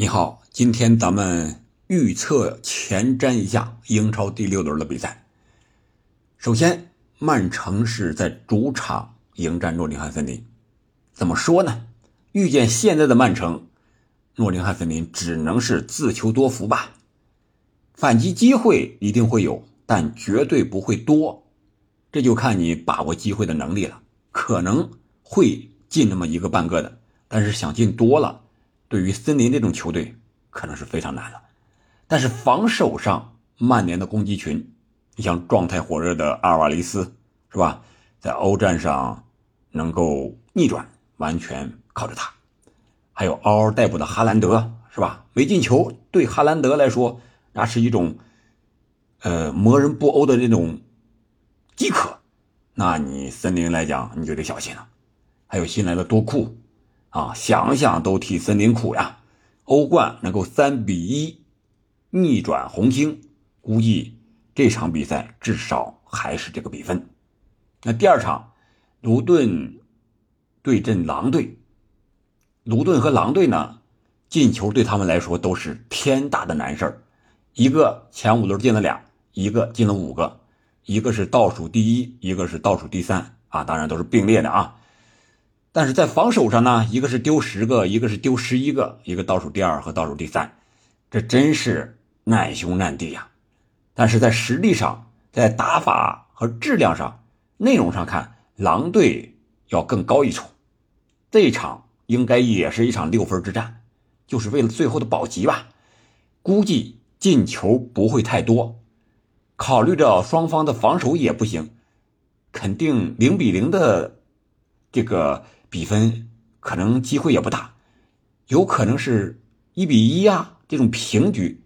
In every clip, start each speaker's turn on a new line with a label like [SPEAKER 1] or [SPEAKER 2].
[SPEAKER 1] 你好，今天咱们预测前瞻一下英超第六轮的比赛。首先，曼城是在主场迎战诺丁汉森林。怎么说呢？遇见现在的曼城，诺丁汉森林只能是自求多福吧。反击机会一定会有，但绝对不会多。这就看你把握机会的能力了。可能会进那么一个半个的，但是想进多了。对于森林这种球队，可能是非常难了。但是防守上，曼联的攻击群，你像状态火热的阿尔瓦雷斯，是吧？在欧战上能够逆转，完全靠着他。还有嗷嗷待哺的哈兰德，是吧？没进球对哈兰德来说，那是一种，呃，磨人不欧的这种饥渴。那你森林来讲，你就得小心了。还有新来的多库。啊，想想都替森林苦呀！欧冠能够三比一逆转红星，估计这场比赛至少还是这个比分。那第二场，卢顿对阵狼队，卢顿和狼队呢，进球对他们来说都是天大的难事一个前五轮进了俩，一个进了五个，一个是倒数第一，一个是倒数第三啊，当然都是并列的啊。但是在防守上呢，一个是丢十个，一个是丢十一个，一个倒数第二和倒数第三，这真是难兄难弟呀。但是在实力上，在打法和质量上、内容上看，狼队要更高一筹。这一场应该也是一场六分之战，就是为了最后的保级吧。估计进球不会太多，考虑着双方的防守也不行，肯定零比零的这个。比分可能机会也不大，有可能是一比一啊，这种平局，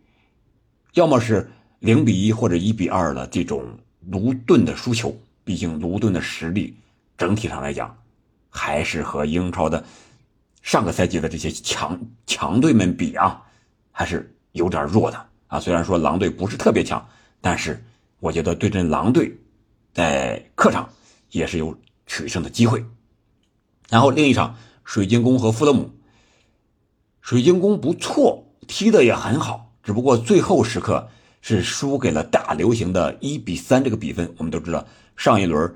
[SPEAKER 1] 要么是零比一或者一比二的这种卢顿的输球。毕竟卢顿的实力整体上来讲，还是和英超的上个赛季的这些强强队们比啊，还是有点弱的啊。虽然说狼队不是特别强，但是我觉得对阵狼队，在客场也是有取胜的机会。然后另一场，水晶宫和富勒姆。水晶宫不错，踢的也很好，只不过最后时刻是输给了大流行的一比三这个比分。我们都知道，上一轮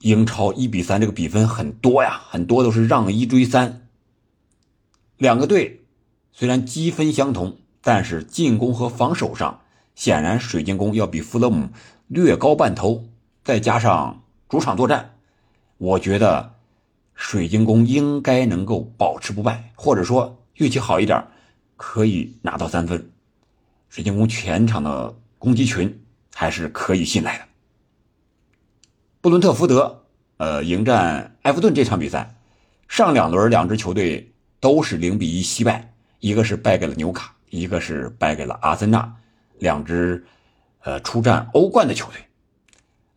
[SPEAKER 1] 英超一比三这个比分很多呀，很多都是让一追三。两个队虽然积分相同，但是进攻和防守上，显然水晶宫要比富勒姆略高半头。再加上主场作战，我觉得。水晶宫应该能够保持不败，或者说运气好一点，可以拿到三分。水晶宫全场的攻击群还是可以信赖的。布伦特福德，呃，迎战埃弗顿这场比赛，上两轮两支球队都是零比一惜败，一个是败给了纽卡，一个是败给了阿森纳，两支呃出战欧冠的球队。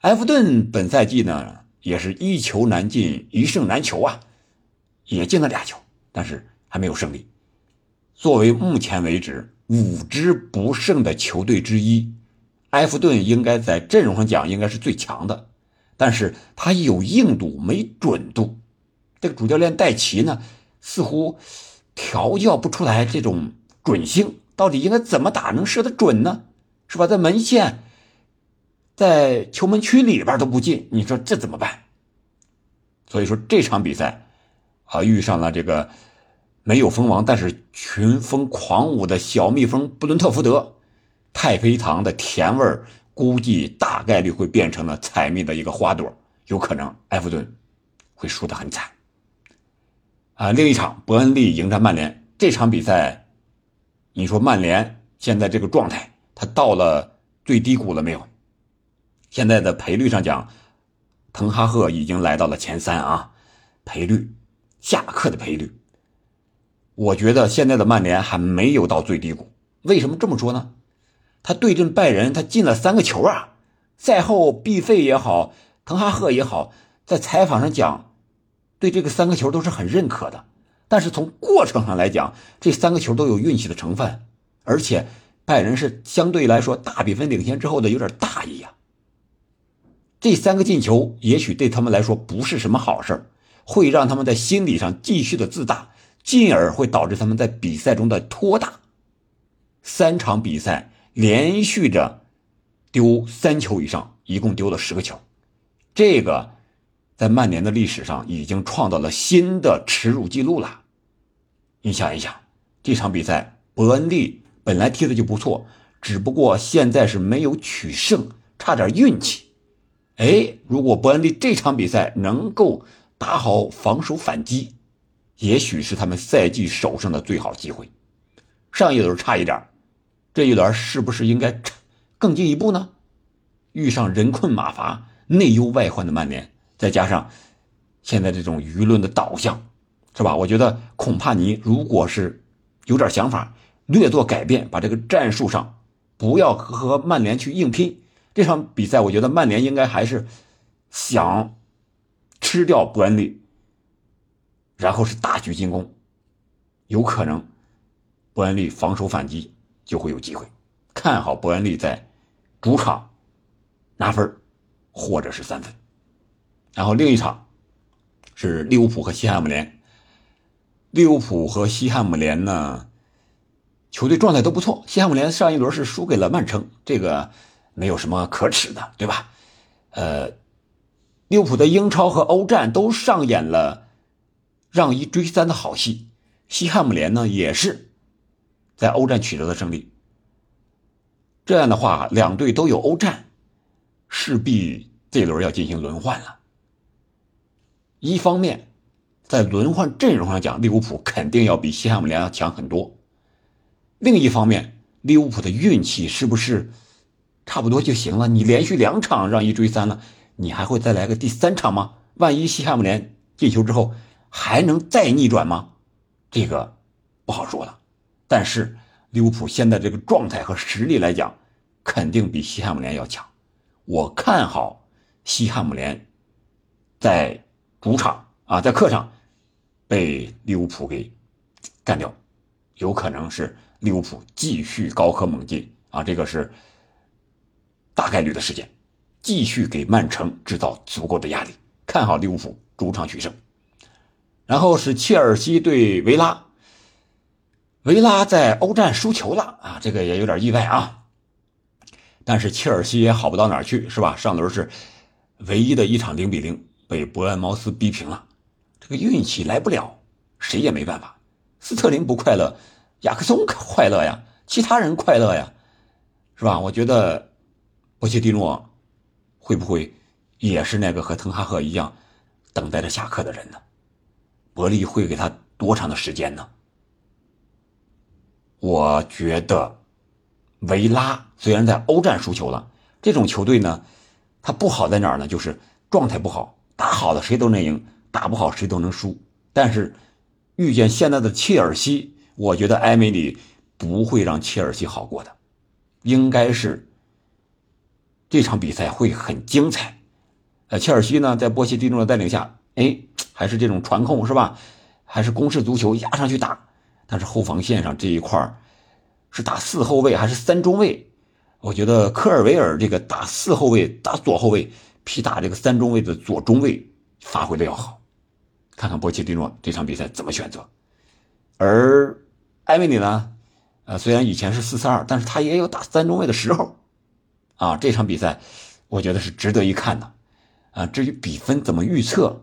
[SPEAKER 1] 埃弗顿本赛季呢？也是一球难进，一胜难求啊，也进了俩球，但是还没有胜利。作为目前为止五支不胜的球队之一，埃弗顿应该在阵容上讲应该是最强的，但是他有硬度没准度。这个主教练戴奇呢，似乎调教不出来这种准性，到底应该怎么打能射得准呢？是吧？在门线。在球门区里边都不进，你说这怎么办？所以说这场比赛，啊，遇上了这个没有蜂王但是群蜂狂舞的小蜜蜂布伦特福德，太妃糖的甜味估计大概率会变成了采蜜的一个花朵，有可能埃弗顿会输得很惨。啊，另一场伯恩利迎战曼联这场比赛，你说曼联现在这个状态，他到了最低谷了没有？现在的赔率上讲，滕哈赫已经来到了前三啊，赔率下课的赔率。我觉得现在的曼联还没有到最低谷。为什么这么说呢？他对阵拜仁，他进了三个球啊。赛后毕费也好，滕哈赫也好，在采访上讲，对这个三个球都是很认可的。但是从过程上来讲，这三个球都有运气的成分，而且拜仁是相对来说大比分领先之后的有点大意啊。这三个进球也许对他们来说不是什么好事会让他们在心理上继续的自大，进而会导致他们在比赛中的拖大。三场比赛连续着丢三球以上，一共丢了十个球，这个在曼联的历史上已经创造了新的耻辱记录了。你想一想，这场比赛伯恩利本来踢的就不错，只不过现在是没有取胜，差点运气。哎，如果伯恩利这场比赛能够打好防守反击，也许是他们赛季首胜的最好机会。上一轮差一点，这一轮是不是应该更进一步呢？遇上人困马乏、内忧外患的曼联，再加上现在这种舆论的导向，是吧？我觉得恐怕你如果是有点想法，略作改变，把这个战术上不要和曼联去硬拼。这场比赛，我觉得曼联应该还是想吃掉伯恩利，然后是大举进攻，有可能伯恩利防守反击就会有机会。看好伯恩利在主场拿分或者是三分。然后另一场是利物浦和西汉姆联。利物浦和西汉姆联呢，球队状态都不错。西汉姆联上一轮是输给了曼城，这个。没有什么可耻的，对吧？呃，利物浦的英超和欧战都上演了让一追三的好戏。西汉姆联呢，也是在欧战取得了胜利。这样的话，两队都有欧战，势必这轮要进行轮换了。一方面，在轮换阵容上讲，利物浦肯定要比西汉姆联要强很多；另一方面，利物浦的运气是不是？差不多就行了。你连续两场让一追三了，你还会再来个第三场吗？万一西汉姆联进球之后还能再逆转吗？这个不好说了。但是利物浦现在这个状态和实力来讲，肯定比西汉姆联要强。我看好西汉姆联在主场啊，在客场被利物浦给干掉，有可能是利物浦继续高歌猛进啊，这个是。大概率的事件，继续给曼城制造足够的压力，看好利物浦主场取胜。然后是切尔西对维拉，维拉在欧战输球了啊，这个也有点意外啊。但是切尔西也好不到哪儿去，是吧？上轮是唯一的一场零比零被伯恩茅斯逼平了，这个运气来不了，谁也没办法。斯特林不快乐，亚克松快乐呀，其他人快乐呀，是吧？我觉得。波切蒂诺会不会也是那个和滕哈赫一样等待着下课的人呢？伯利会给他多长的时间呢？我觉得维拉虽然在欧战输球了，这种球队呢，他不好在哪儿呢？就是状态不好，打好了谁都能赢，打不好谁都能输。但是遇见现在的切尔西，我觉得埃梅里不会让切尔西好过的，应该是。这场比赛会很精彩，呃，切尔西呢，在波切蒂诺的带领下，哎，还是这种传控是吧？还是攻势足球压上去打，但是后防线上这一块是打四后卫还是三中卫？我觉得科尔维尔这个打四后卫、打左后卫，比打这个三中卫的左中卫发挥的要好。看看波切蒂诺这场比赛怎么选择。而埃梅里呢，呃，虽然以前是四四二，但是他也有打三中卫的时候。啊，这场比赛，我觉得是值得一看的，啊，至于比分怎么预测，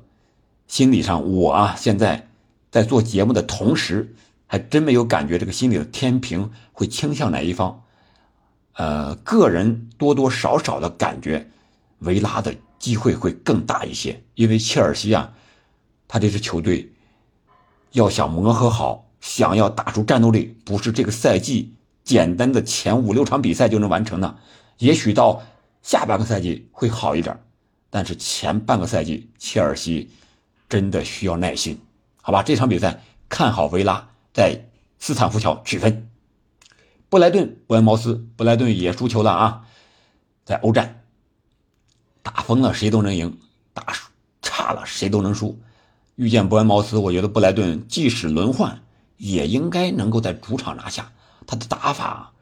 [SPEAKER 1] 心理上我啊，现在在做节目的同时，还真没有感觉这个心理的天平会倾向哪一方，呃，个人多多少少的感觉，维拉的机会会更大一些，因为切尔西啊，他这支球队要想磨合好，想要打出战斗力，不是这个赛季简单的前五六场比赛就能完成的。也许到下半个赛季会好一点，但是前半个赛季切尔西真的需要耐心，好吧？这场比赛看好维拉在斯坦福桥取分。布莱顿伯恩茅斯，布莱顿也输球了啊，在欧战打疯了谁都能赢，打差了谁都能输。遇见伯恩茅斯，我觉得布莱顿即使轮换也应该能够在主场拿下。他的打法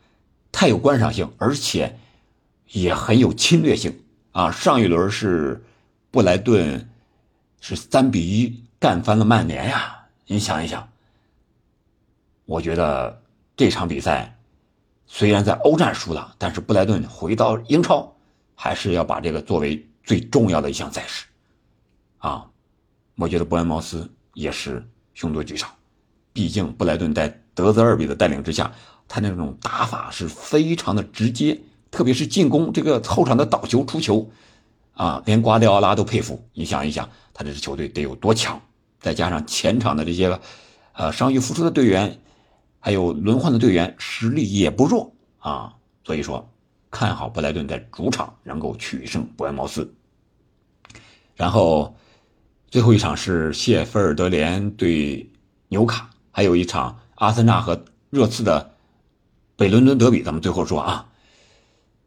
[SPEAKER 1] 太有观赏性，而且。也很有侵略性啊！上一轮是布莱顿是三比一干翻了曼联呀！你想一想，我觉得这场比赛虽然在欧战输了，但是布莱顿回到英超还是要把这个作为最重要的一项赛事啊。我觉得伯恩茅斯也是凶多吉少，毕竟布莱顿在德泽尔比的带领之下，他那种打法是非常的直接，特别是进攻这个后场的倒球、出球，啊，连瓜迪奥拉都佩服。你想一想，他这支球队得有多强？再加上前场的这些个，呃，伤愈复出的队员，还有轮换的队员，实力也不弱啊。所以说，看好布莱顿在主场能够取胜伯恩茅斯，然后。最后一场是谢菲尔德联对纽卡，还有一场阿森纳和热刺的北伦敦德比。咱们最后说啊，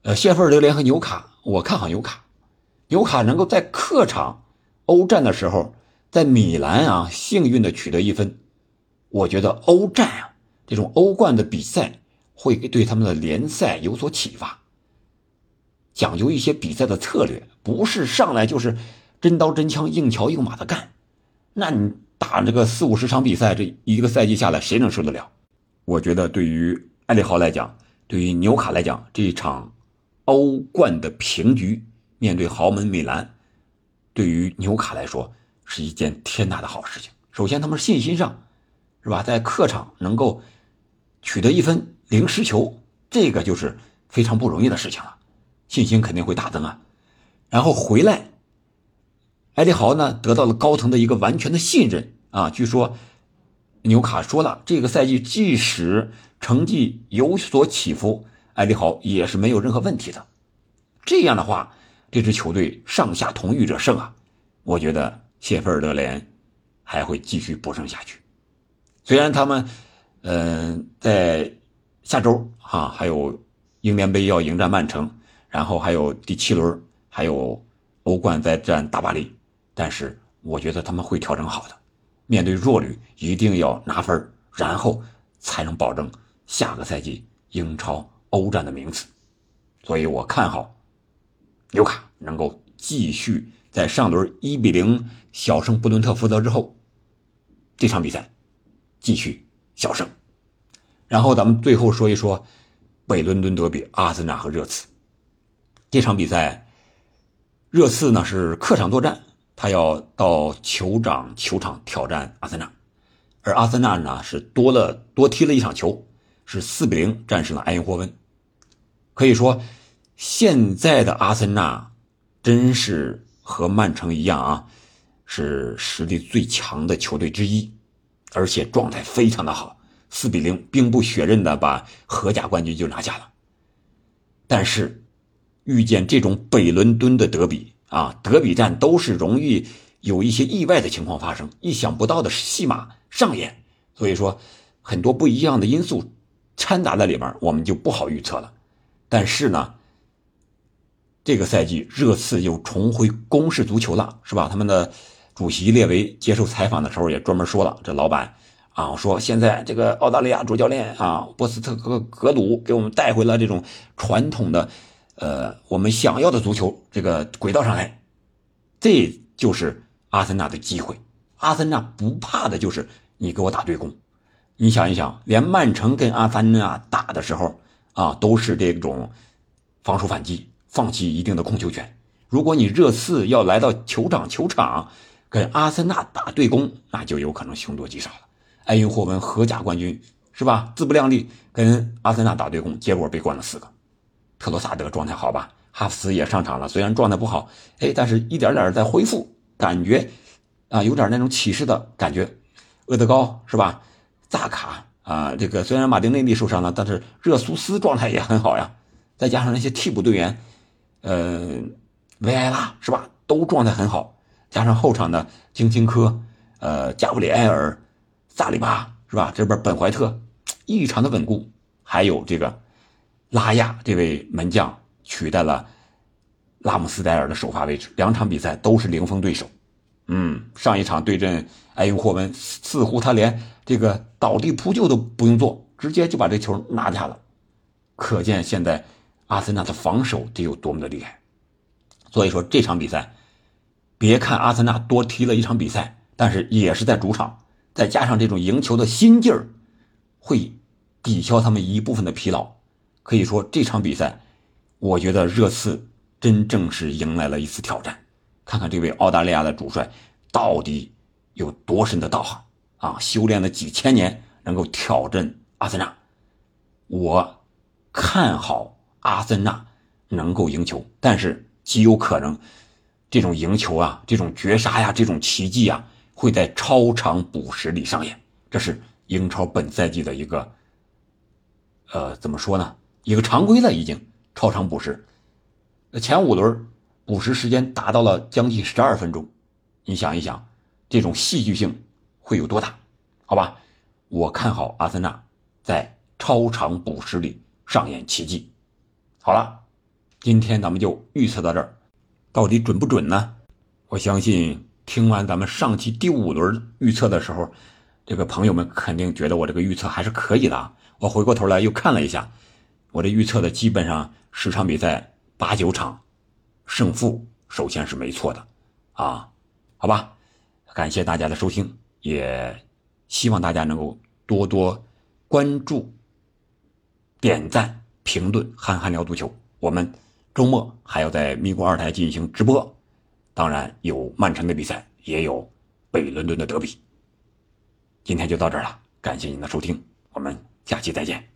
[SPEAKER 1] 呃，谢菲尔德联和纽卡，我看好纽卡。纽卡能够在客场欧战的时候，在米兰啊幸运的取得一分，我觉得欧战啊这种欧冠的比赛会对他们的联赛有所启发，讲究一些比赛的策略，不是上来就是。真刀真枪、硬桥硬马的干，那你打这个四五十场比赛，这一个赛季下来，谁能受得了？我觉得对于埃里豪来讲，对于纽卡来讲，这一场欧冠的平局，面对豪门米兰，对于纽卡来说是一件天大的好事情。首先，他们信心上，是吧，在客场能够取得一分零失球，这个就是非常不容易的事情了，信心肯定会大增啊。然后回来。埃里豪呢得到了高层的一个完全的信任啊！据说纽卡说了，这个赛季即使成绩有所起伏，埃里豪也是没有任何问题的。这样的话，这支球队上下同欲者胜啊！我觉得谢菲尔德联还会继续搏胜下去。虽然他们，嗯，在下周哈还有英联杯要迎战曼城，然后还有第七轮，还有欧冠在战大巴黎。但是我觉得他们会调整好的，面对弱旅一定要拿分，然后才能保证下个赛季英超欧战的名次。所以我看好纽卡能够继续在上轮一比零小胜布伦特福德之后，这场比赛继续小胜。然后咱们最后说一说北伦敦德比，阿森纳和热刺这场比赛，热刺呢是客场作战。他要到酋长球场挑战阿森纳，而阿森纳呢是多了多踢了一场球，是四比零战胜了埃因霍温。可以说，现在的阿森纳真是和曼城一样啊，是实力最强的球队之一，而且状态非常的好，四比零兵不血刃的把荷甲冠军就拿下了。但是，遇见这种北伦敦的德比。啊，德比战都是容易有一些意外的情况发生，意想不到的戏码上演，所以说很多不一样的因素掺杂在里面，我们就不好预测了。但是呢，这个赛季热刺又重回攻势足球了，是吧？他们的主席列维接受采访的时候也专门说了，这老板啊说现在这个澳大利亚主教练啊波斯特格格鲁给我们带回了这种传统的。呃，我们想要的足球这个轨道上来，这就是阿森纳的机会。阿森纳不怕的就是你给我打对攻。你想一想，连曼城跟阿森纳打的时候啊，都是这种防守反击，放弃一定的控球权。如果你热刺要来到球场球场跟阿森纳打对攻，那就有可能凶多吉少了。埃因霍温荷甲冠军是吧？自不量力跟阿森纳打对攻，结果被灌了四个。特罗萨德状态好吧，哈弗斯也上场了，虽然状态不好，哎，但是一点点在恢复，感觉啊有点那种起势的感觉。厄德高是吧？萨卡啊，这个虽然马丁内利受伤了，但是热苏斯状态也很好呀。再加上那些替补队员，呃，维埃拉是吧，都状态很好。加上后场的金钦科、呃，加布里埃尔、萨里巴是吧？这边本怀特异常的稳固，还有这个。拉亚这位门将取代了拉姆斯戴尔的首发位置，两场比赛都是零封对手。嗯，上一场对阵埃因霍温，似乎他连这个倒地扑救都不用做，直接就把这球拿下了。可见现在阿森纳的防守得有多么的厉害。所以说这场比赛，别看阿森纳多踢了一场比赛，但是也是在主场，再加上这种赢球的心劲儿，会抵消他们一部分的疲劳。可以说这场比赛，我觉得热刺真正是迎来了一次挑战。看看这位澳大利亚的主帅到底有多深的道行啊！修炼了几千年，能够挑战阿森纳。我看好阿森纳能够赢球，但是极有可能这种赢球啊、这种绝杀呀、这种奇迹啊，会在超长补时里上演。这是英超本赛季的一个，呃，怎么说呢？一个常规了，已经超长补时。前五轮补时时间达到了将近十二分钟，你想一想，这种戏剧性会有多大？好吧，我看好阿森纳在。超长补时里上演奇迹。好了，今天咱们就预测到这儿，到底准不准呢？我相信听完咱们上期第五轮预测的时候，这个朋友们肯定觉得我这个预测还是可以的。我回过头来又看了一下，我这预测的基本上十场比赛八九场胜负，首先是没错的啊。好吧，感谢大家的收听，也希望大家能够多多关注。点赞、评论，憨憨聊足球。我们周末还要在咪咕二台进行直播，当然有曼城的比赛，也有北伦敦的德比。今天就到这儿了，感谢您的收听，我们下期再见。